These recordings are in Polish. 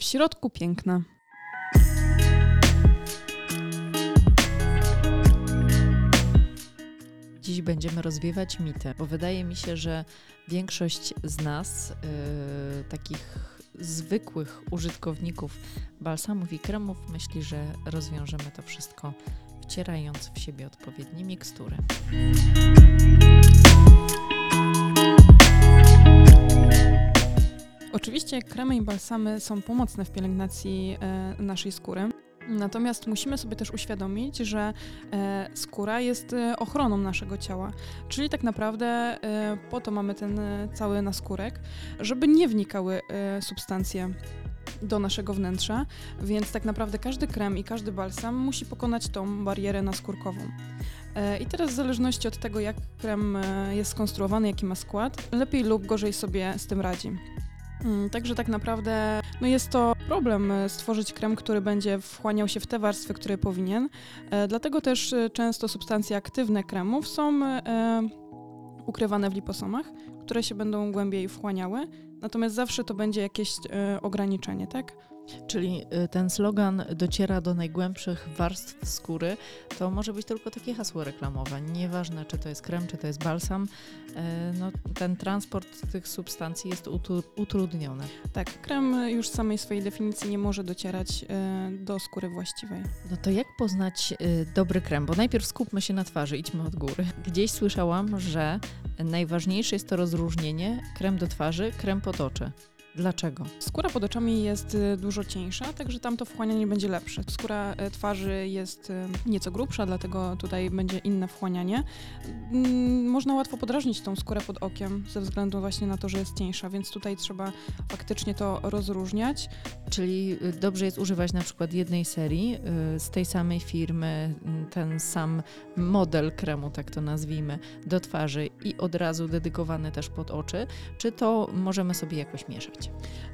W środku piękna. Dziś będziemy rozwiewać mity, bo wydaje mi się, że większość z nas, yy, takich zwykłych użytkowników balsamów i kremów, myśli, że rozwiążemy to wszystko wcierając w siebie odpowiednie mikstury. Oczywiście kremy i balsamy są pomocne w pielęgnacji e, naszej skóry. Natomiast musimy sobie też uświadomić, że e, skóra jest e, ochroną naszego ciała. Czyli tak naprawdę po to mamy ten cały naskórek, żeby nie wnikały substancje do naszego wnętrza, więc tak naprawdę każdy krem i każdy balsam musi pokonać tą barierę naskórkową. I teraz w zależności od tego, jak krem jest skonstruowany, jaki ma skład, lepiej lub gorzej sobie z tym radzi. Mm, Także tak naprawdę no jest to problem e, stworzyć krem, który będzie wchłaniał się w te warstwy, które powinien. E, Dlatego też e, często substancje aktywne kremów są ukrywane w liposomach, które się będą głębiej wchłaniały. Natomiast zawsze to będzie jakieś ograniczenie, tak? Czyli y, ten slogan dociera do najgłębszych warstw skóry, to może być tylko takie hasło reklamowe. Nieważne, czy to jest krem, czy to jest balsam, e, no, ten transport tych substancji jest utrudniony. Tak, krem już z samej swojej definicji nie może docierać e, do skóry właściwej. No to jak poznać y, dobry krem? Bo najpierw skupmy się na twarzy, idźmy od góry. Gdzieś słyszałam, że najważniejsze jest to rozróżnienie krem do twarzy, krem pod oczy. Dlaczego? Skóra pod oczami jest y, dużo cieńsza, także tam to wchłanianie będzie lepsze. Skóra y, twarzy jest y, nieco grubsza, dlatego tutaj będzie inne wchłanianie. Mm, Można łatwo podrażnić tą skórę pod okiem ze względu właśnie na to, że jest cieńsza, więc tutaj trzeba faktycznie to rozróżniać. Czyli dobrze jest używać na przykład jednej serii z tej samej firmy, y, ten sam model kremu, tak to nazwijmy, do twarzy i od razu dedykowany też pod oczy, czy to możemy sobie jakoś mieszać?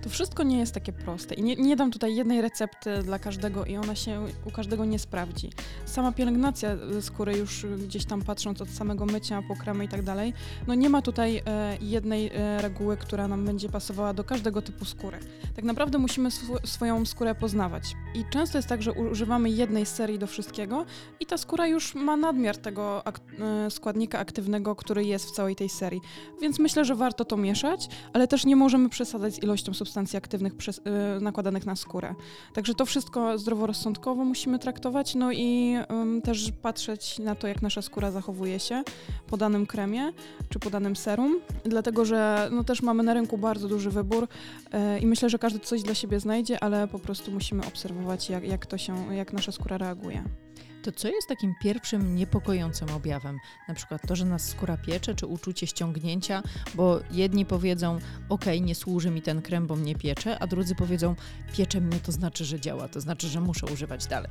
To wszystko nie jest takie proste i nie, nie dam tutaj jednej recepty dla każdego i ona się u każdego nie sprawdzi. Sama pielęgnacja y, skóry już gdzieś tam patrząc od samego mycia po kremy i tak dalej, no nie ma tutaj e, jednej e, reguły, która nam będzie pasowała do każdego typu skóry. Tak naprawdę musimy sw- swoją skórę poznawać i często jest tak, że używamy jednej serii do wszystkiego i ta skóra już ma nadmiar tego ak- e, składnika aktywnego, który jest w całej tej serii. Więc myślę, że warto to mieszać, ale też nie możemy przesadzać z ilością substancji aktywnych przez, y, nakładanych na skórę. Także to wszystko zdroworozsądkowo musimy traktować, no i też patrzeć na to, jak nasza skóra zachowuje się po danym kremie czy po danym serum, dlatego że no, też mamy na rynku bardzo duży wybór y, i myślę, że każdy coś dla siebie znajdzie, ale po prostu musimy obserwować, jak, jak to się, jak nasza skóra reaguje. To co jest takim pierwszym niepokojącym objawem? Na przykład to, że nas skóra piecze, czy uczucie ściągnięcia, bo jedni powiedzą, ok, nie służy mi ten krem, bo mnie piecze, a drudzy powiedzą, piecze mnie, to znaczy, że działa, to znaczy, że muszę używać dalej.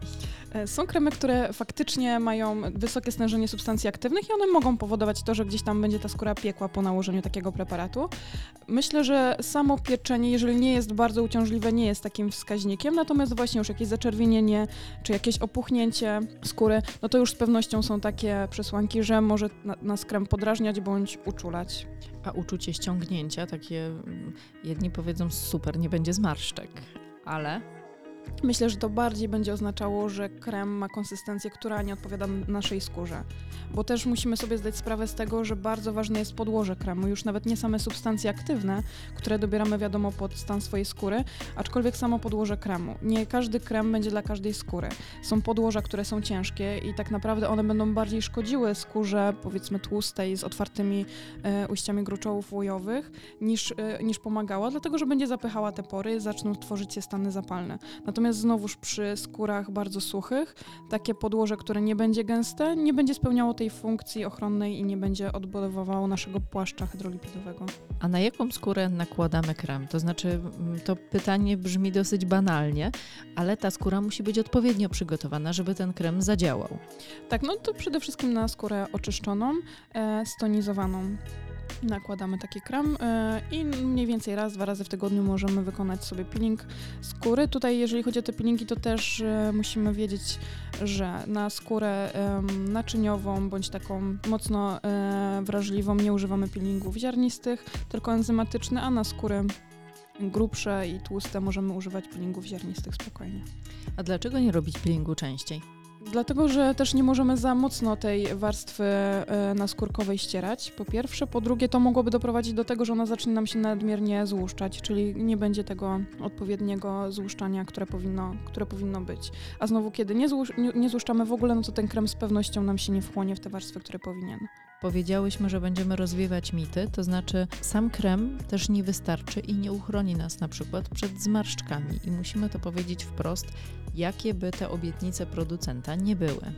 E, Są kremy, które faktycznie mają wysokie stężenie substancji aktywnych i one mogą powodować to, że gdzieś tam będzie ta skóra piekła po nałożeniu takiego preparatu. Myślę, że samo pieczenie, jeżeli nie jest bardzo uciążliwe, nie jest takim wskaźnikiem, natomiast właśnie już jakieś zaczerwienienie czy jakieś opuchnięcie skóry, no to już z pewnością są takie przesłanki, że może na- nas krem podrażniać bądź uczulać. A uczucie ściągnięcia, takie mm, jedni powiedzą, super, nie będzie zmarszczek, ale Myślę, że to bardziej będzie oznaczało, że krem ma konsystencję, która nie odpowiada naszej skórze. Bo też musimy sobie zdać sprawę z tego, że bardzo ważne jest podłoże kremu, już nawet nie same substancje aktywne, które dobieramy wiadomo pod stan swojej skóry, aczkolwiek samo podłoże kremu. Nie każdy krem będzie dla każdej skóry. Są podłoża, które są ciężkie i tak naprawdę one będą bardziej szkodziły skórze, powiedzmy tłustej, z otwartymi e, ujściami gruczołów łojowych, niż, e, niż pomagała, dlatego że będzie zapychała te pory, zaczną tworzyć się stany zapalne. Natomiast znowuż przy skórach bardzo suchych, takie podłoże, które nie będzie gęste, nie będzie spełniało tej funkcji ochronnej i nie będzie odbudowywało naszego płaszcza hydrolipidowego. A na jaką skórę nakładamy krem? To znaczy, mm, to pytanie brzmi dosyć banalnie, ale ta skóra musi być odpowiednio przygotowana, żeby ten krem zadziałał. Tak, no to przede wszystkim na skórę oczyszczoną, e, stonizowaną. Nakładamy taki krem e, i mniej więcej raz, dwa razy w tygodniu możemy wykonać sobie peeling skóry. Tutaj, jeżeli chodzi o te peelingi, to też e, musimy wiedzieć, że na skórę naczyniową bądź taką mocno e, wrażliwą nie używamy peelingów ziarnistych, tylko enzymatyczne, a na skórę grubsze i tłuste możemy używać peelingów ziarnistych spokojnie. A dlaczego nie robić peelingu częściej? Dlatego, że też nie możemy za mocno tej warstwy e, naskórkowej ścierać, po pierwsze. Po drugie, to mogłoby doprowadzić do tego, że ona zacznie nam się nadmiernie złuszczać, czyli nie będzie tego odpowiedniego złuszczania, które powinno, które powinno być. A znowu, kiedy nie, złusz, nie, nie złuszczamy w ogóle, no to ten krem z pewnością nam się nie wchłonie w te warstwy, które powinien. Powiedziałyśmy, że będziemy rozwiewać mity, to znaczy sam krem też nie wystarczy i nie uchroni nas na przykład przed zmarszczkami. I musimy to powiedzieć wprost, jakie by te obietnice producenta nie były.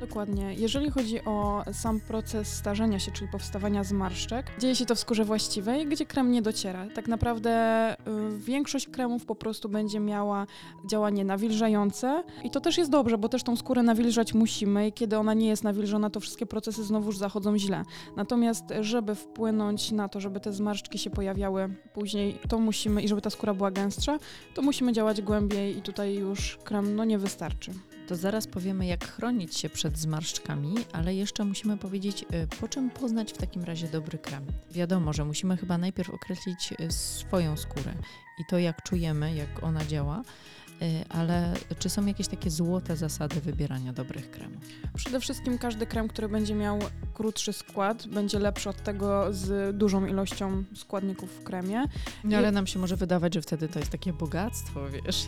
Dokładnie. Jeżeli chodzi o sam proces starzenia się, czyli powstawania zmarszczek, dzieje się to w skórze właściwej, gdzie krem nie dociera. Tak naprawdę y, większość kremów po prostu będzie miała działanie nawilżające i to też jest dobrze, bo też tą skórę nawilżać musimy i kiedy ona nie jest nawilżona, to wszystkie procesy znowuż zachodzą źle. Natomiast żeby wpłynąć na to, żeby te zmarszczki się pojawiały później, to musimy i żeby ta skóra była gęstsza, to musimy działać głębiej i tutaj już krem no nie wystarczy to zaraz powiemy, jak chronić się przed zmarszczkami, ale jeszcze musimy powiedzieć, y, po czym poznać w takim razie dobry krem. Wiadomo, że musimy chyba najpierw określić y, swoją skórę i to, jak czujemy, jak ona działa, ale czy są jakieś takie złote zasady wybierania dobrych kremów? Przede wszystkim każdy krem, który będzie miał krótszy skład, będzie lepszy od tego z dużą ilością składników w kremie. No, ale nam się może wydawać, że wtedy to jest takie bogactwo, wiesz.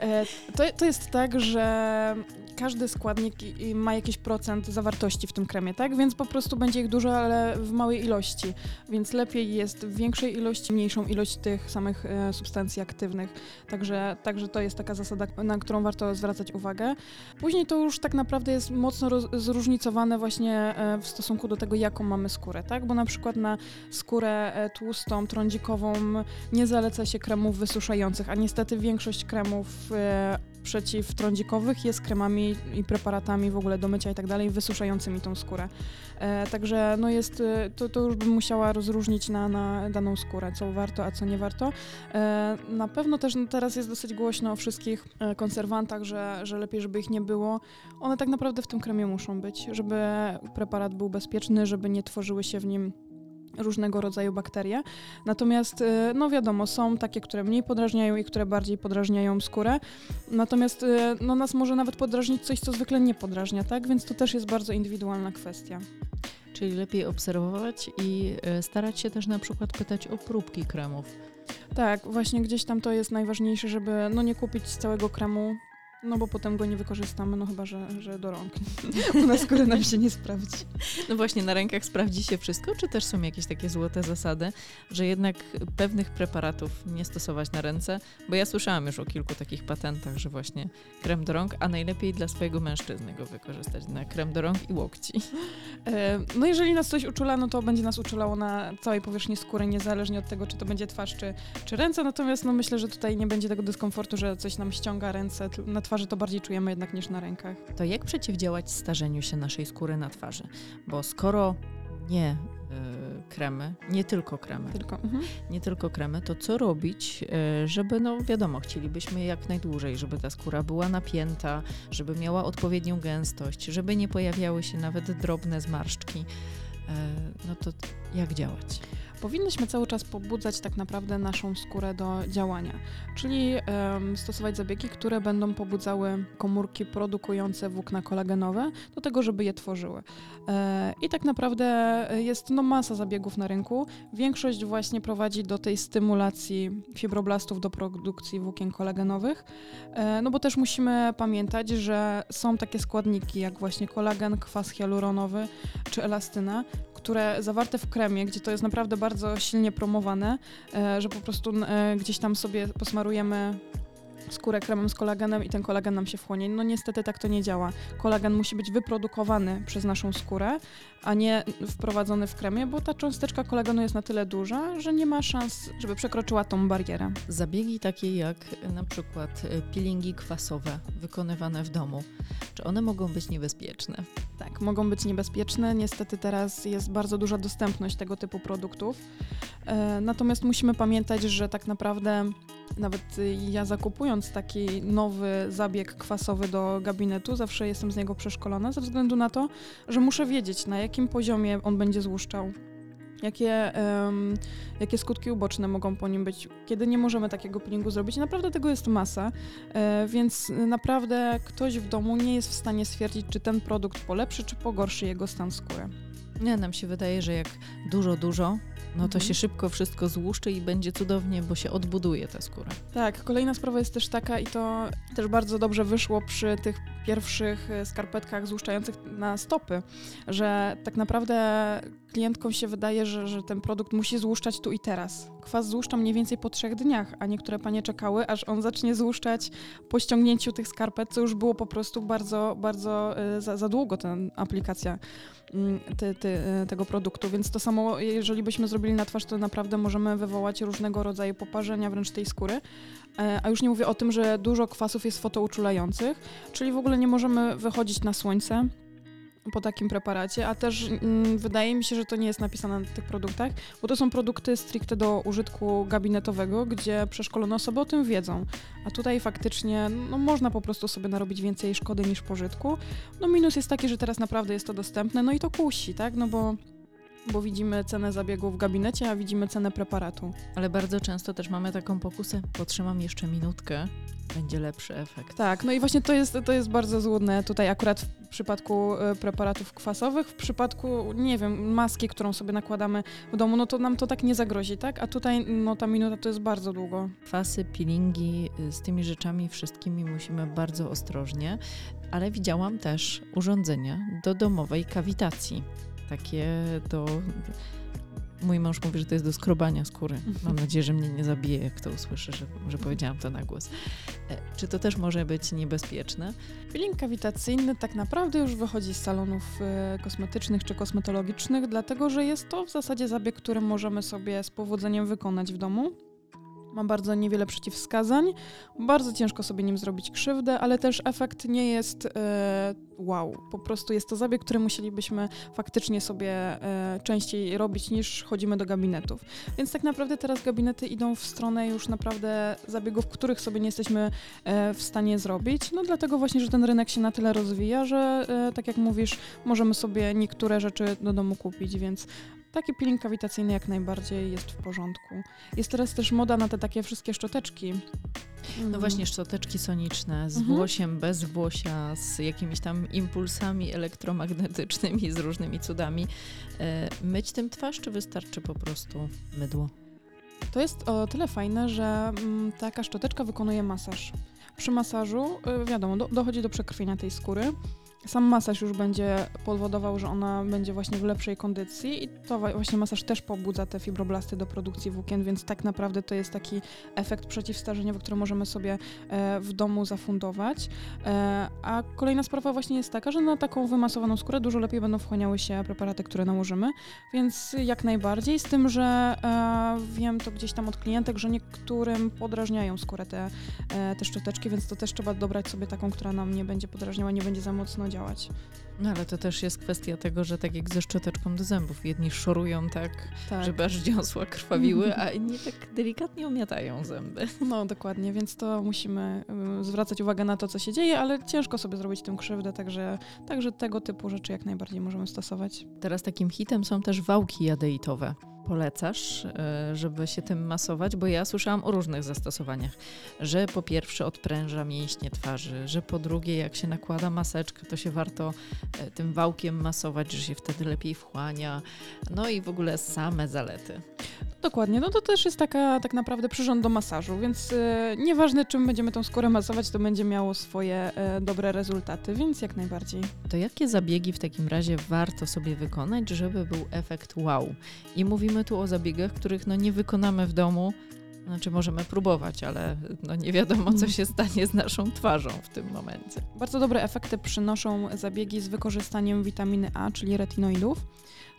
E, to, to jest tak, że każdy składnik ma jakiś procent zawartości w tym kremie, tak? Więc po prostu będzie ich dużo, ale w małej ilości. Więc lepiej jest w większej ilości, mniejszą ilość tych samych e, substancji aktywnych. Także, także to jest taka zasada, na którą warto zwracać uwagę. Później to już tak naprawdę jest mocno zróżnicowane właśnie e, w stosunku do tego, jaką mamy skórę, tak? Bo na przykład na skórę e, tłustą, trądzikową nie zaleca się kremów wysuszających, a niestety większość kremów przeciwtrądzikowych jest kremami i preparatami w ogóle do mycia i tak dalej, wysuszającymi tą skórę. E, także no jest, e, to, to już bym musiała rozróżnić na, na daną skórę, co warto, a co nie warto. E, na pewno też no, teraz jest dosyć głośno o wszystkich e, konserwantach, że, że lepiej, żeby ich nie było. One tak naprawdę w tym kremie muszą być, żeby preparat był bezpieczny, żeby nie tworzyły się w nim różnego rodzaju bakterie. Natomiast, y, no wiadomo, są takie, które mniej podrażniają i które bardziej podrażniają skórę. Natomiast y, no, nas może nawet podrażnić coś, co zwykle nie podrażnia, tak? Więc to też jest bardzo indywidualna kwestia. Czyli lepiej obserwować i y, starać się też na przykład pytać o próbki kremów. Tak, właśnie gdzieś tam to jest najważniejsze, żeby no nie kupić całego kremu no bo potem go nie wykorzystamy, no chyba, że, że do rąk. U nas skóra nam się nie sprawdzi. No właśnie, na rękach sprawdzi się wszystko, czy też są jakieś takie złote zasady, że jednak pewnych preparatów nie stosować na ręce? Bo ja słyszałam już o kilku takich patentach, że właśnie krem do rąk, a najlepiej dla swojego mężczyzny go wykorzystać na krem do rąk i łokci. E, no jeżeli nas coś uczula, no to będzie nas uczulało na całej powierzchni skóry, niezależnie od tego, czy to będzie twarz, czy, czy ręce. Natomiast no myślę, że tutaj nie będzie tego dyskomfortu, że coś nam ściąga ręce na twarzy to bardziej czujemy jednak niż na rękach. To jak przeciwdziałać starzeniu się naszej skóry na twarzy? Bo skoro nie y, kremy, nie tylko kremy, tylko, mhm. nie tylko kremy, to co robić, y, żeby, no wiadomo, chcielibyśmy jak najdłużej, żeby ta skóra była napięta, żeby miała odpowiednią gęstość, żeby nie pojawiały się nawet drobne zmarszczki. Y, no to jak działać? Powinnyśmy cały czas pobudzać tak naprawdę naszą skórę do działania, czyli um, stosować zabiegi, które będą pobudzały komórki produkujące włókna kolagenowe do tego, żeby je tworzyły. E, I tak naprawdę jest no, masa zabiegów na rynku. Większość właśnie prowadzi do tej stymulacji fibroblastów do produkcji włókien kolagenowych, e, no bo też musimy pamiętać, że są takie składniki jak właśnie kolagen, kwas hialuronowy czy elastyna, które zawarte w kremie, gdzie to jest naprawdę bardzo silnie promowane, e, że po prostu e, gdzieś tam sobie posmarujemy skórę kremem z kolagenem i ten kolagen nam się wchłonie. No niestety tak to nie działa. Kolagen musi być wyprodukowany przez naszą skórę, a nie wprowadzony w kremie, bo ta cząsteczka kolagenu jest na tyle duża, że nie ma szans, żeby przekroczyła tą barierę. Zabiegi takie jak na przykład e, peelingi kwasowe wykonywane w domu, czy one mogą być niebezpieczne? Tak, mogą być niebezpieczne. Niestety teraz jest bardzo duża dostępność tego typu produktów. E, natomiast musimy pamiętać, że tak naprawdę nawet ja zakupując taki nowy zabieg kwasowy do gabinetu, zawsze jestem z niego przeszkolona, ze względu na to, że muszę wiedzieć, na jakim poziomie on będzie złuszczał jakie, um, jakie skutki uboczne mogą po nim być, kiedy nie możemy takiego peelingu zrobić. Naprawdę tego jest masa, e, więc naprawdę ktoś w domu nie jest w stanie stwierdzić, czy ten produkt polepszy, czy pogorszy jego stan skóry. Nie, nam się wydaje, że jak dużo, dużo, no to Mhm. się szybko wszystko złuszczy i będzie cudownie, bo się odbuduje ta skóra. Tak, kolejna sprawa jest też taka i to też bardzo dobrze wyszło przy tych pierwszych e, skarpetkach złuszczających na stopy, że tak naprawdę klientkom się wydaje, że, że ten produkt musi złuszczać tu i teraz. Kwas złuszcza mniej więcej po trzech dniach, a niektóre panie czekały, aż on zacznie złuszczać po ściągnięciu tych skarpet, co już było po prostu bardzo, bardzo e, za, za długo ta aplikacja mm, ty, ty, e, tego produktu, więc to samo, jeżeli byśmy zrobili na twarz, to naprawdę możemy wywołać różnego rodzaju poparzenia wręcz tej skóry. E, A już nie mówię o tym, że dużo kwasów jest fotouczulających, czyli w ogóle nie możemy wychodzić na słońce po takim preparacie, a też mm, wydaje mi się, że to nie jest napisane na tych produktach, bo to są produkty stricte do użytku gabinetowego, gdzie przeszkolone osoby o tym wiedzą. A tutaj faktycznie no, można po prostu sobie narobić więcej szkody niż pożytku. No minus jest taki, że teraz naprawdę jest to dostępne, no i to kusi, tak? No bo bo widzimy cenę zabiegu w gabinecie, a widzimy cenę preparatu. Ale bardzo często też mamy taką pokusę, potrzymam jeszcze minutkę, będzie lepszy efekt. Tak, no i właśnie to jest, to jest bardzo złudne tutaj akurat w przypadku e, preparatów kwasowych, w przypadku, nie wiem, maski, którą sobie nakładamy w domu, no to nam to tak nie zagrozi, tak? A tutaj no ta minuta to jest bardzo długo. Kwasy, peelingi, y, z tymi rzeczami wszystkimi musimy bardzo ostrożnie, ale widziałam też urządzenia do domowej kawitacji. Takie do... Mój mąż mówi, że to jest do skrobania skóry. Mam nadzieję, że mnie nie zabije, jak to usłyszy, że, że powiedziałam to na głos. E, Czy to też może być niebezpieczne? Peeling kawitacyjny tak naprawdę już wychodzi z salonów e, kosmetycznych czy kosmetologicznych, dlatego że jest to w zasadzie zabieg, który możemy sobie z powodzeniem wykonać w domu. Ma bardzo niewiele przeciwwskazań, bardzo ciężko sobie nim zrobić krzywdę, ale też efekt nie jest e, wow. Po prostu jest to zabieg, który musielibyśmy faktycznie sobie e, częściej robić niż chodzimy do gabinetów. Więc tak naprawdę teraz gabinety idą w stronę już naprawdę zabiegów, których sobie nie jesteśmy e, w stanie zrobić. No dlatego właśnie, że ten rynek się na tyle rozwija, że e, tak jak mówisz, możemy sobie niektóre rzeczy do domu kupić, więc taki peeling kawitacyjny jak najbardziej jest w porządku. Jest teraz też moda na te takie wszystkie szczoteczki. No Mm. właśnie szczoteczki soniczne z Mhm. włosiem, bez włosia, z jakimiś tam impulsami elektromagnetycznymi, z różnymi cudami. E, myć tym twarz, czy wystarczy po prostu mydło? To jest o tyle fajne, że mm, taka szczoteczka wykonuje masaż. Przy masażu, y, wiadomo, do, dochodzi do przekrwienia tej skóry. Sam masaż już będzie powodował, że ona będzie właśnie w lepszej kondycji i to właśnie masaż też pobudza te fibroblasty do produkcji włókien, więc tak naprawdę to jest taki efekt przeciwstarzeniowy, który możemy sobie e, w domu zafundować. E, a kolejna sprawa właśnie jest taka, że na taką wymasowaną skórę dużo lepiej będą wchłaniały się preparaty, które nałożymy, więc jak najbardziej, z tym, że e, wiem to gdzieś tam od klientek, że niektórym podrażniają skórę te, te szczoteczki, więc to też trzeba dobrać sobie taką, która nam nie będzie podrażniała, nie będzie za mocno działać. No ale to też jest kwestia tego, że tak jak ze szczoteczką do zębów, jedni szorują tak, Tak. żeby aż dziąsła krwawiły, a inni tak delikatnie umiatają zęby. No dokładnie, więc to musimy y, zwracać uwagę na to, co się dzieje, ale ciężko sobie zrobić tym krzywdę, także, także tego typu rzeczy jak najbardziej możemy stosować. Teraz takim hitem są też wałki jadeitowe. Polecasz, e, żeby się tym masować, bo ja słyszałam o różnych zastosowaniach, że po pierwsze odpręża mięśnie twarzy, że po drugie jak się nakłada maseczkę, to się warto e, tym wałkiem masować, że się wtedy lepiej wchłania. No i w ogóle same zalety. Dokładnie, no to też jest taka tak naprawdę przyrząd do masażu, więc y, nieważne czym będziemy tą skórę masować, to będzie miało swoje y, dobre rezultaty, więc jak najbardziej. To jakie zabiegi w takim razie warto sobie wykonać, żeby był efekt wow? I mówimy tu o zabiegach, których no nie wykonamy w domu, znaczy możemy próbować, ale no nie wiadomo, co się stanie z naszą twarzą w tym momencie. Bardzo dobre efekty przynoszą zabiegi z wykorzystaniem witaminy A, czyli retinoidów.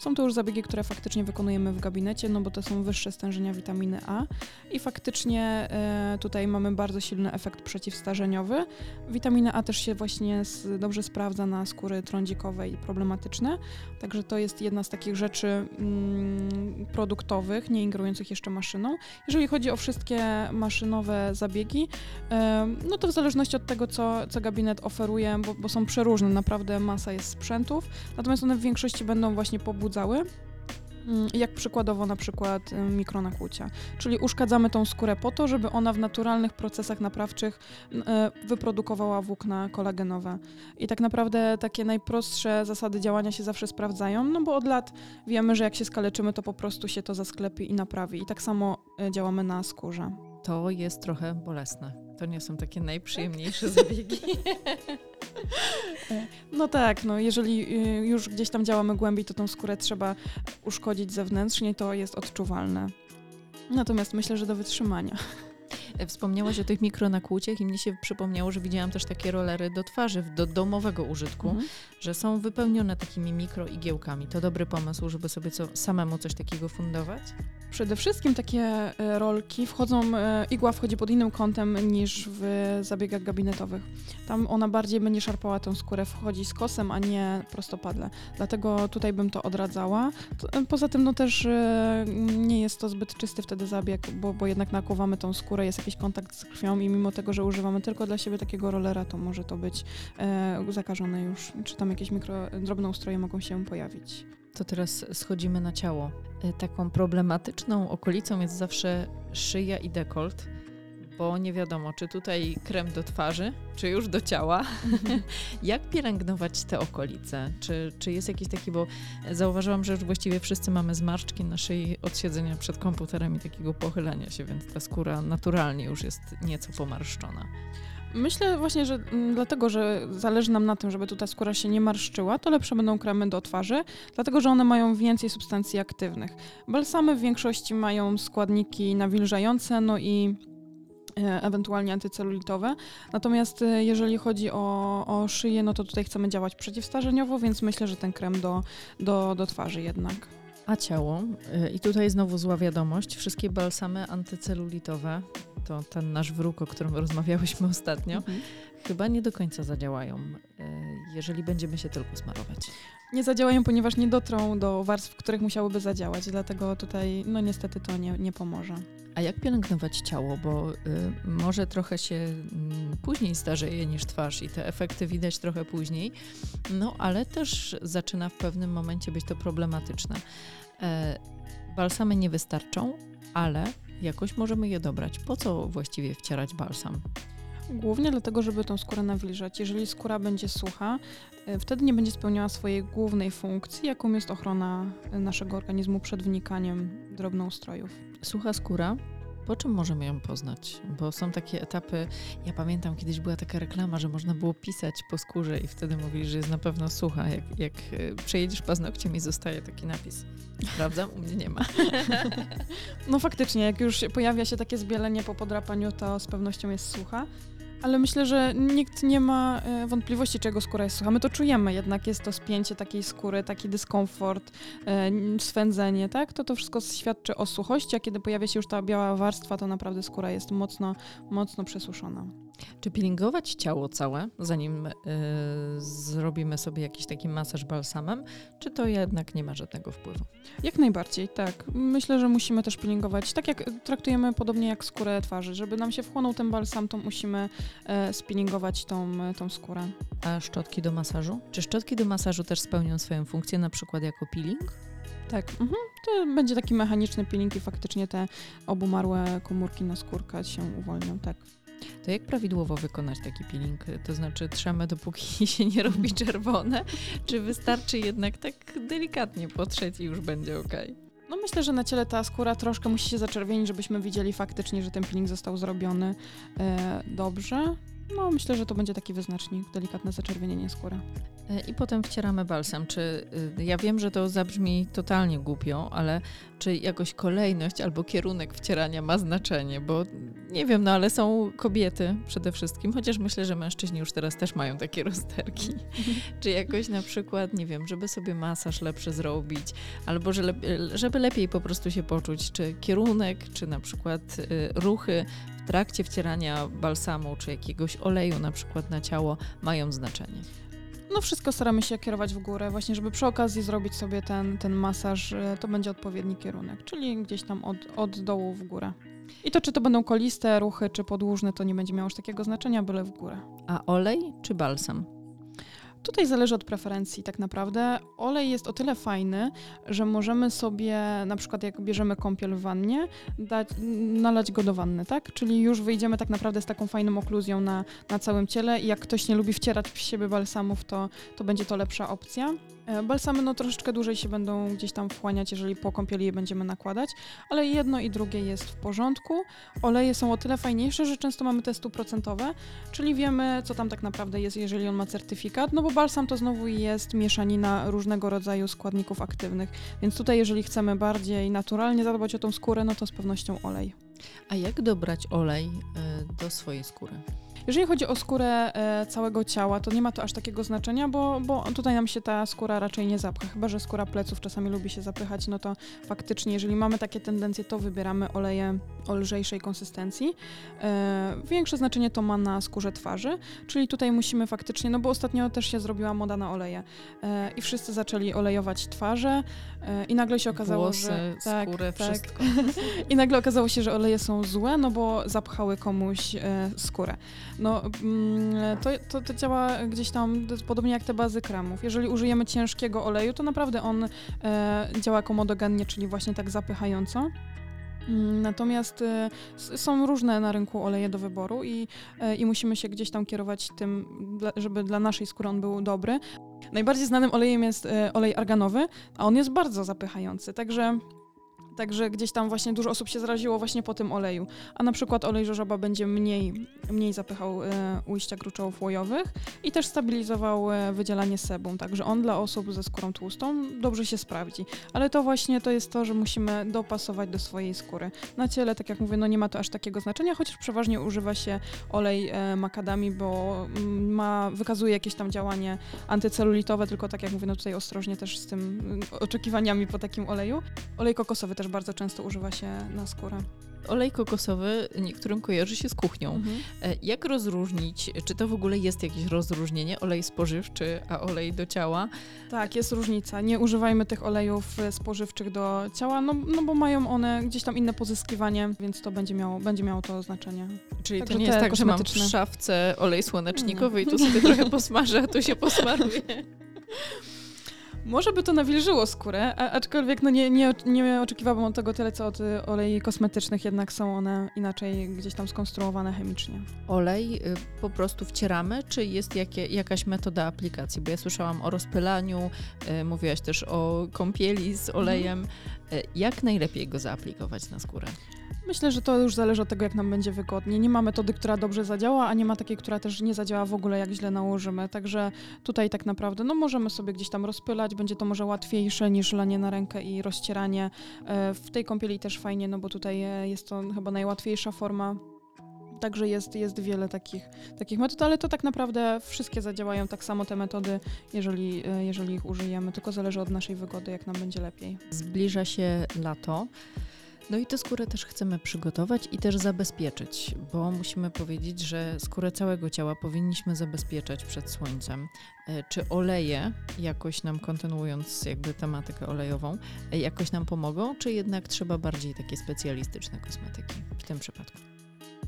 Są to już zabiegi, które faktycznie wykonujemy w gabinecie, no bo to są wyższe stężenia witaminy A i faktycznie e, tutaj mamy bardzo silny efekt przeciwstarzeniowy. Witamina A też się właśnie dobrze sprawdza na skóry trądzikowe i problematyczne, także to jest jedna z takich rzeczy mm, produktowych, nie ingerujących jeszcze maszyną. Jeżeli chodzi o wszystkie maszynowe zabiegi, Em, No to w zależności od tego, co, co gabinet oferuje, bo, bo są przeróżne, naprawdę masa jest sprzętów, natomiast one w większości będą właśnie pobudzały Mm, jak przykładowo na przykład y, mikronakłucia. Czyli uszkadzamy tą skórę po to, żeby ona w naturalnych procesach naprawczych y, wyprodukowała włókna kolagenowe. I tak naprawdę takie najprostsze zasady działania się zawsze sprawdzają, no bo od lat wiemy, że jak się skaleczymy, to po prostu się to zasklepi i naprawi. I tak samo y, działamy na skórze. To jest trochę bolesne. To nie są takie najprzyjemniejsze zabiegi. No tak, no jeżeli y, już gdzieś tam działamy głębiej, to tą skórę trzeba uszkodzić zewnętrznie, to jest odczuwalne. Natomiast myślę, że do wytrzymania. E, wspomniałaś o tych mikronakłuciach i mnie się przypomniało, że widziałam też takie rolery do twarzy, do domowego użytku, mhm. że są wypełnione takimi mikroigiełkami. To dobry pomysł, żeby sobie co, samemu coś takiego fundować? Przede wszystkim takie e, rolki wchodzą, e, igła wchodzi pod innym kątem niż w zabiegach gabinetowych. Tam ona bardziej będzie szarpała tę skórę, wchodzi z kosem, a nie prostopadle. Dlatego tutaj bym to odradzała. Poza tym no też nie jest to zbyt czysty wtedy zabieg, bo, bo jednak nakłuwamy tą skórę, jest jakiś kontakt z krwią i mimo tego, że używamy tylko dla siebie takiego rollera, to może to być e, zakażone już, czy tam jakieś mikro, drobne ustroje mogą się pojawić. To teraz schodzimy na ciało. E, taką problematyczną okolicą jest zawsze szyja i dekolt bo nie wiadomo, czy tutaj krem do twarzy, czy już do ciała. Mhm. Jak pielęgnować te okolice? Czy, czy jest jakiś taki, bo zauważyłam, że już właściwie wszyscy mamy zmarszczki na szyi od siedzenia przed komputerem i takiego pochylania się, więc ta skóra naturalnie już jest nieco pomarszczona. Myślę właśnie, że mm, dlatego, że zależy nam na tym, żeby ta skóra się nie marszczyła, to lepsze będą kremy do twarzy, dlatego że one mają więcej substancji aktywnych. Balsamy w większości mają składniki nawilżające, no i ewentualnie antycelulitowe. Natomiast e, jeżeli chodzi o, o szyję, no to tutaj chcemy działać przeciwstarzeniowo, więc myślę, że ten krem do, do, do twarzy jednak. A ciało? E, I tutaj znowu zła wiadomość. Wszystkie balsamy antycelulitowe, to ten nasz wróg, o którym rozmawiałyśmy ostatnio, mhm. chyba nie do końca zadziałają, jeżeli będziemy się tylko smarować. Nie zadziałają, ponieważ nie dotrą do warstw, w których musiałyby zadziałać, dlatego tutaj no niestety to nie, nie pomoże. A jak pielęgnować ciało? Bo y, może trochę się y, później starzeje niż twarz i te efekty widać trochę później, no ale też zaczyna w pewnym momencie być to problematyczne. E, balsamy nie wystarczą, ale jakoś możemy je dobrać. Po co właściwie wcierać balsam? Głównie dlatego, żeby tą skórę nawilżać. Jeżeli skóra będzie sucha, y, wtedy nie będzie spełniała swojej głównej funkcji, jaką jest ochrona naszego organizmu przed wnikaniem drobnoustrojów. Sucha skóra po czym możemy ją poznać? Bo są takie etapy, ja pamiętam kiedyś była taka reklama, że można było pisać po skórze i wtedy mówili, że jest na pewno sucha. Jak, jak y, przejedziesz paznokciem i zostaje taki napis. Sprawdzam, u mnie nie ma. No faktycznie, jak już pojawia się takie zbielenie po podrapaniu, to z pewnością jest sucha. Ale myślę, że nikt nie ma e, wątpliwości, czego skóra jest sucha. My to czujemy, jednak jest to spięcie takiej skóry, taki dyskomfort, e, swędzenie, tak? To to wszystko świadczy o suchości, a kiedy pojawia się już ta biała warstwa, to naprawdę skóra jest mocno, mocno przesuszona. Czy peelingować ciało całe, zanim y, zrobimy sobie jakiś taki masaż balsamem, czy to jednak nie ma żadnego wpływu? Jak najbardziej, tak. Myślę, że musimy też peelingować, tak jak traktujemy podobnie jak skórę twarzy. Żeby nam się wchłonął ten balsam, to musimy e, spinningować tą, tą skórę. A szczotki do masażu? Czy szczotki do masażu też spełnią swoją funkcję, na przykład jako peeling? Tak, mhm. to będzie taki mechaniczny peeling i faktycznie te obumarłe komórki na skórkę się uwolnią, tak. To jak prawidłowo wykonać taki peeling? To znaczy trzemy dopóki się nie robi czerwone, czy wystarczy jednak tak delikatnie potrzeć i już będzie ok? No myślę, że na ciele ta skóra troszkę musi się zaczerwienić, żebyśmy widzieli faktycznie, że ten peeling został zrobiony e, dobrze. No myślę, że to będzie taki wyznacznik, delikatne zaczerwienienie skóry. E, I potem wcieramy balsam. Czy y, ja wiem, że to zabrzmi totalnie głupio, ale czy jakoś kolejność albo kierunek wcierania ma znaczenie? Bo nie wiem, no ale są kobiety przede wszystkim, chociaż myślę, że mężczyźni już teraz też mają takie rozterki. czy jakoś na przykład, nie wiem, żeby sobie masaż lepszy zrobić, albo żeby lepiej po prostu się poczuć, czy kierunek, czy na przykład y, ruchy w trakcie wcierania balsamu, czy jakiegoś oleju na przykład na ciało mają znaczenie. No wszystko staramy się kierować w górę, właśnie żeby przy okazji zrobić sobie ten, ten masaż, e, to będzie odpowiedni kierunek, czyli gdzieś tam od, od dołu w górę. I to czy to będą koliste ruchy, czy podłużne, to nie będzie miało już takiego znaczenia, byle w górę. A olej czy balsam? Tutaj zależy od preferencji tak naprawdę. Olej jest o tyle fajny, że możemy sobie na przykład jak bierzemy kąpiel w wannie, dać, nalać go do wanny, tak? Czyli już wyjdziemy tak naprawdę z taką fajną okluzją na, na całym ciele i jak ktoś nie lubi wcierać w siebie balsamów, to, to będzie to lepsza opcja. E, balsamy no troszeczkę dłużej się będą gdzieś tam wchłaniać, jeżeli po kąpieli je będziemy nakładać, ale jedno i drugie jest w porządku. Oleje są o tyle fajniejsze, że często mamy te stuprocentowe, czyli wiemy, co tam tak naprawdę jest, jeżeli on ma certyfikat, no bo balsam to znowu jest mieszanina różnego rodzaju składników aktywnych, więc tutaj jeżeli chcemy bardziej naturalnie zadbać o tą skórę, no to z pewnością olej. A jak dobrać olej y, do swojej skóry? Jeżeli chodzi o skórę e, całego ciała, to nie ma to aż takiego znaczenia, bo, bo tutaj nam się ta skóra raczej nie zapcha. Chyba, że skóra pleców czasami lubi się zapychać, no to faktycznie, jeżeli mamy takie tendencje, to wybieramy oleje o lżejszej konsystencji. E, większe znaczenie to ma na skórze twarzy, czyli tutaj musimy faktycznie, no bo ostatnio też się zrobiła moda na oleje e, i wszyscy zaczęli olejować twarze i nagle się okazało, Włosy, że... Tak, skórę, tak. wszystko. I nagle okazało się, że oleje są złe, no bo zapchały komuś skórę. No, mm, to, to, to, działa gdzieś tam podobnie jak te bazy kremów. Jeżeli użyjemy ciężkiego oleju, to naprawdę on e, działa komodogennie, czyli właśnie tak zapychająco. Mm, natomiast e, są różne na rynku oleje do wyboru i, e, i musimy się gdzieś tam kierować tym, żeby dla naszej skóry on był dobry. Najbardziej znanym olejem jest e, olej arganowy, a on jest bardzo zapychający, także Także gdzieś tam właśnie dużo osób się zraziło właśnie po tym oleju. A na przykład olej żożoba będzie mniej, mniej zapychał e, ujścia gruczołów łojowych i też stabilizował e, wydzielanie sebum. Także on dla osób ze skórą tłustą dobrze się sprawdzi. Ale to właśnie to jest to, że musimy dopasować do swojej skóry. Na ciele, tak jak mówię, no nie ma to aż takiego znaczenia, chociaż przeważnie używa się olej e, makadami, bo mm, ma, wykazuje jakieś tam działanie antycelulitowe, tylko tak jak mówię, no tutaj ostrożnie też z tym mm, oczekiwaniami po takim oleju. Olej kokosowy też bardzo często używa się na skórę. Olej kokosowy niektórym kojarzy się z kuchnią. Mhm. E, jak rozróżnić, czy to w ogóle jest jakieś rozróżnienie, olej spożywczy, a olej do ciała? Tak, jest różnica. Nie używajmy tych olejów e, spożywczych do ciała, no, no bo mają one gdzieś tam inne pozyskiwanie, więc to będzie miało, będzie miało to znaczenie. Czyli Także to nie jest tak, że mam w szafce olej słonecznikowy i tu sobie trochę posmażę, a tu się posmaruję. Może by to nawilżyło skórę, a, aczkolwiek no nie, nie, nie oczekiwałabym od tego tyle, co od y, olei kosmetycznych, jednak są one inaczej gdzieś tam skonstruowane chemicznie. Olej y, po prostu wcieramy, czy jest jakie, jakaś metoda aplikacji? Bo ja słyszałam o rozpylaniu, y, mówiłaś też o kąpieli z olejem. Mhm. Y, jak najlepiej go zaaplikować na skórę? Myślę, że to już zależy od tego, jak nam będzie wygodnie. Nie ma metody, która dobrze zadziała, a nie ma takiej, która też nie zadziała w ogóle, jak źle nałożymy. Także tutaj tak naprawdę no, możemy sobie gdzieś tam rozpylać, będzie to może łatwiejsze niż lanie na rękę i rozcieranie. E, w tej kąpieli też fajnie, no bo tutaj e, jest to chyba najłatwiejsza forma Także jest, jest wiele takich, takich metod, ale to tak naprawdę wszystkie zadziałają tak samo te metody, jeżeli, e, jeżeli ich użyjemy, tylko zależy od naszej wygody, jak nam będzie lepiej. Zbliża się lato. No i tę skórę też chcemy przygotować i też zabezpieczyć, bo musimy powiedzieć, że skórę całego ciała powinniśmy zabezpieczać przed słońcem. E, czy oleje, jakoś nam kontynuując jakby tematykę olejową, e, jakoś nam pomogą, czy jednak trzeba bardziej takie specjalistyczne kosmetyki w tym przypadku?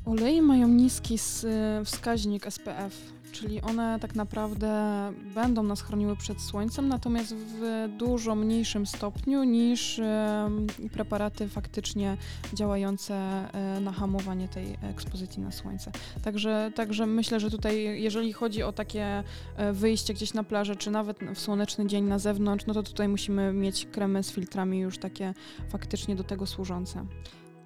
Oleje mają niski wskaźnik SPF, czyli one tak naprawdę będą nas chroniły przed słońcem, natomiast w dużo mniejszym stopniu niż preparaty faktycznie działające e, na hamowanie tej ekspozycji na słońce. Także, także myślę, że tutaj, jeżeli chodzi o takie e, wyjście gdzieś na plażę, czy nawet w słoneczny dzień na zewnątrz, no to tutaj musimy mieć kremy z filtrami już takie faktycznie do tego służące.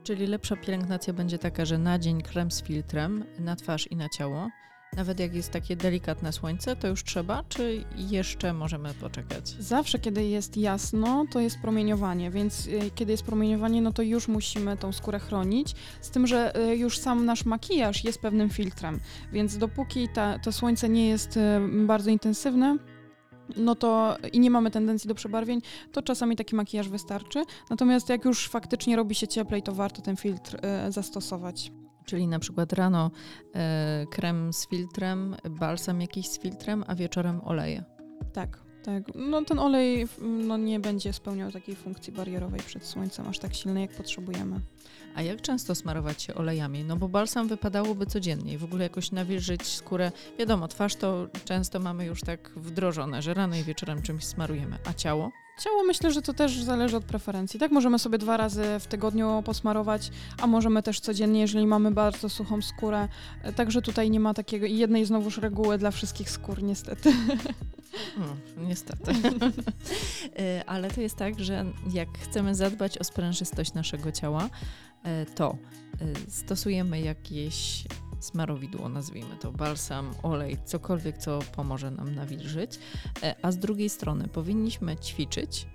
Czyli lepsza pielęgnacja będzie taka, że na dzień krem z filtrem na twarz i na ciało. Nawet jak jest takie delikatne słońce, to już trzeba, czy jeszcze możemy poczekać? Zawsze, kiedy jest jasno, to jest promieniowanie, więc y, kiedy jest promieniowanie, no to już musimy tą skórę chronić. Z tym, że y, już sam nasz makijaż jest pewnym filtrem, więc dopóki ta, to słońce nie jest y, bardzo intensywne, no to i nie mamy tendencji do przebarwień, to czasami taki makijaż wystarczy. Natomiast jak już faktycznie robi się cieplej, to warto ten filtr y, zastosować. Czyli na przykład rano y, krem z filtrem, balsam jakiś z filtrem, a wieczorem oleje. Tak. Tak, no ten olej no, nie będzie spełniał takiej funkcji barierowej przed słońcem aż tak silnej, jak potrzebujemy. A jak często smarować się olejami? No bo balsam wypadałoby codziennie i w ogóle jakoś nawilżyć skórę. Wiadomo, twarz to często mamy już tak wdrożone, że rano i wieczorem czymś smarujemy. A ciało? Ciało myślę, że to też zależy od preferencji. Tak, możemy sobie dwa razy w tygodniu posmarować, a możemy też codziennie, jeżeli mamy bardzo suchą skórę. Także tutaj nie ma takiego jednej znowuż reguły dla wszystkich skór, niestety. Hmm, niestety. E, ale to jest tak, że jak chcemy zadbać o sprężystość naszego ciała, e, to e, stosujemy jakieś smarowidło, nazwijmy to, balsam, olej, cokolwiek, co pomoże nam nawilżyć. A z drugiej strony powinniśmy ćwiczyć,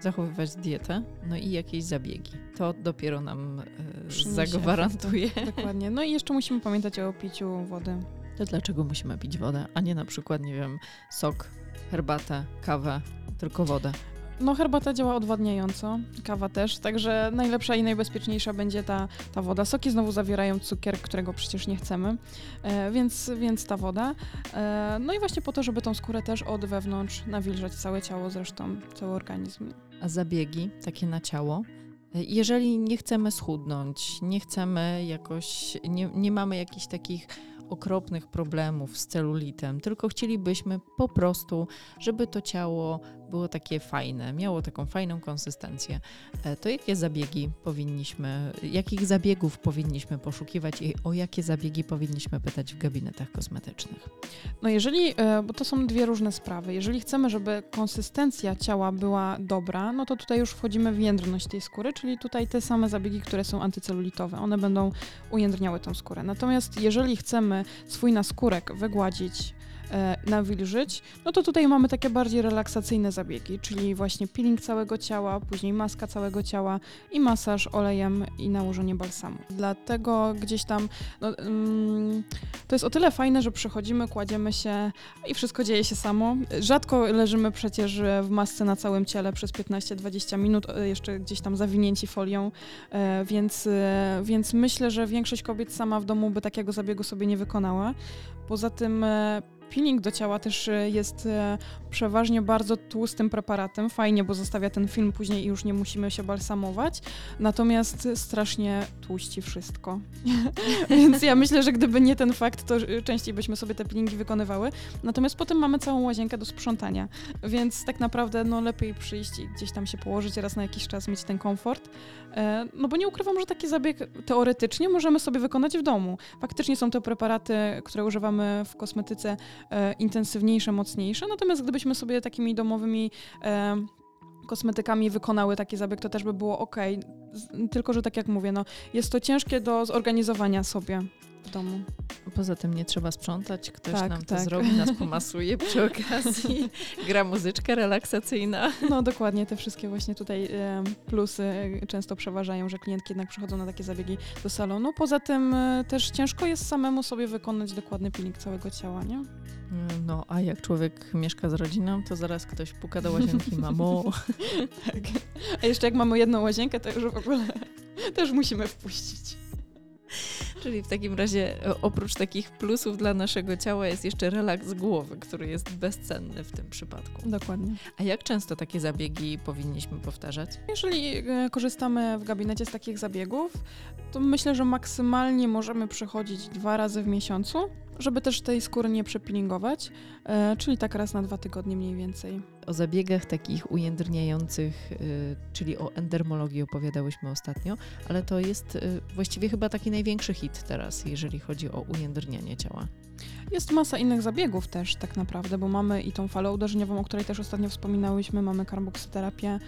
zachowywać dietę, no i jakieś zabiegi. To dopiero nam zagwarantuje. Dokładnie. No i jeszcze musimy pamiętać o piciu wody to dlaczego musimy pić wodę, a nie na przykład, nie wiem, sok, herbatę, kawę, tylko wodę? No herbata działa odwadniająco, kawa też, także najlepsza i najbezpieczniejsza będzie ta, ta woda. Soki znowu zawierają cukier, którego przecież nie chcemy, e, więc, więc ta woda. E, no i właśnie po to, żeby tą skórę też od wewnątrz nawilżać całe ciało, zresztą cały organizm. A zabiegi takie na ciało? E, jeżeli nie chcemy schudnąć, nie chcemy jakoś, nie, nie mamy jakichś takich okropnych problemów z celulitem, tylko chcielibyśmy po prostu, żeby to ciało było takie fajne, miało taką fajną konsystencję. E, to jakie zabiegi powinniśmy, jakich zabiegów powinniśmy poszukiwać i o jakie zabiegi powinniśmy pytać w gabinetach kosmetycznych? No jeżeli, e, bo to są dwie różne sprawy. Jeżeli chcemy, żeby konsystencja ciała była dobra, no to tutaj już wchodzimy w jędrność tej skóry, czyli tutaj te same zabiegi, które są antycelulitowe. One będą ujędrniały tą skórę. Natomiast jeżeli chcemy swój naskórek wygładzić, nawilżyć, no to tutaj mamy takie bardziej relaksacyjne zabiegi, czyli właśnie peeling całego ciała, później maska całego ciała i masaż olejem i nałożenie balsamu. Dlatego gdzieś tam no, mm, to jest o tyle fajne, że przychodzimy, kładziemy się i wszystko dzieje się samo. Rzadko leżymy przecież w masce na całym ciele przez 15-20 minut, e, jeszcze gdzieś tam zawinięci folią, e, więc, więc myślę, że większość kobiet sama w domu by takiego zabiegu sobie nie wykonała. Poza tym peeling do ciała też e, jest e, przeważnie bardzo tłustym preparatem. Fajnie, bo zostawia ten film później i już nie musimy się balsamować. Natomiast strasznie tłuści wszystko. Więc ja myślę, że gdyby nie ten fakt, to częściej byśmy sobie te peelingi wykonywały. Natomiast potem mamy całą łazienkę do sprzątania. Więc tak naprawdę no, lepiej przyjść i gdzieś tam się położyć raz na jakiś czas, mieć ten komfort. E, no bo nie ukrywam, że taki zabieg teoretycznie możemy sobie wykonać w domu. Faktycznie są to preparaty, które używamy w kosmetyce e, intensywniejsze, mocniejsze, natomiast gdybyśmy sobie takimi domowymi e, kosmetykami wykonały taki zabieg, to też by było ok. Tylko, że tak jak mówię, no, jest to ciężkie do zorganizowania sobie w domu. Poza tym nie trzeba sprzątać, ktoś tak, nam tak. to zrobi, nas pomasuje przy okazji, gra muzyczka relaksacyjna. No dokładnie, te wszystkie właśnie tutaj plusy często przeważają, że klientki jednak przychodzą na takie zabiegi do salonu. Poza tym e, też ciężko jest samemu sobie wykonać dokładny peeling całego ciała, nie? No, a jak człowiek mieszka z rodziną, to zaraz ktoś puka do łazienki, mamo. tak. A jeszcze jak mamy jedną łazienkę, to już w ogóle też musimy wpuścić. Czyli w takim razie oprócz takich plusów dla naszego ciała jest jeszcze relaks głowy, który jest bezcenny w tym przypadku. Dokładnie. A jak często takie zabiegi powinniśmy powtarzać? Jeżeli e, korzystamy w gabinecie z takich zabiegów, to myślę, że maksymalnie możemy przychodzić dwa razy w miesiącu żeby też tej skóry nie przepilingować, e, czyli tak raz na dwa tygodnie mniej więcej. O zabiegach takich ujędrniających, y, czyli o endermologii opowiadałyśmy ostatnio, ale to jest y, właściwie chyba taki największy hit teraz, jeżeli chodzi o ujędrnianie ciała. Jest masa innych zabiegów też tak naprawdę, bo mamy i tą falę uderzeniową, o której też ostatnio wspominałyśmy, mamy karboksyterapię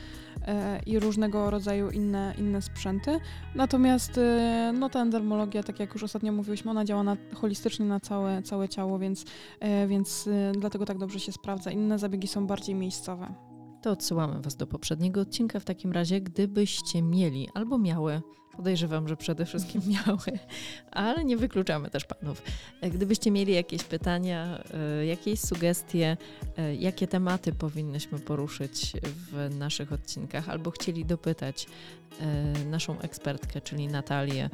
e, i różnego rodzaju inne, inne sprzęty. Natomiast e, no, ta endermologia, tak jak już ostatnio mówiłyśmy, ona działa na, holistycznie na całe, całe ciało, więc, e, więc dlatego tak dobrze się sprawdza. Inne zabiegi są bardziej miejscowe. To odsyłamy Was do poprzedniego odcinka w takim razie, gdybyście mieli albo miały Podejrzewam, że przede wszystkim miały, ale nie wykluczamy też panów. E, gdybyście mieli jakieś pytania, e, jakieś sugestie, e, jakie tematy powinnyśmy poruszyć w naszych odcinkach, albo chcieli dopytać naszą ekspertkę, czyli Natalię,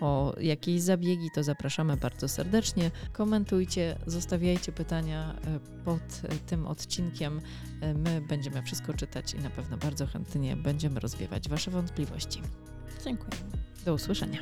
o jakieś zabiegi, to zapraszamy bardzo serdecznie. Komentujcie, zostawiajcie pytania e, pod e, tym odcinkiem. E, my będziemy wszystko czytać i na pewno bardzo chętnie będziemy rozwiewać Wasze wątpliwości. Dziękuję. Do usłyszenia.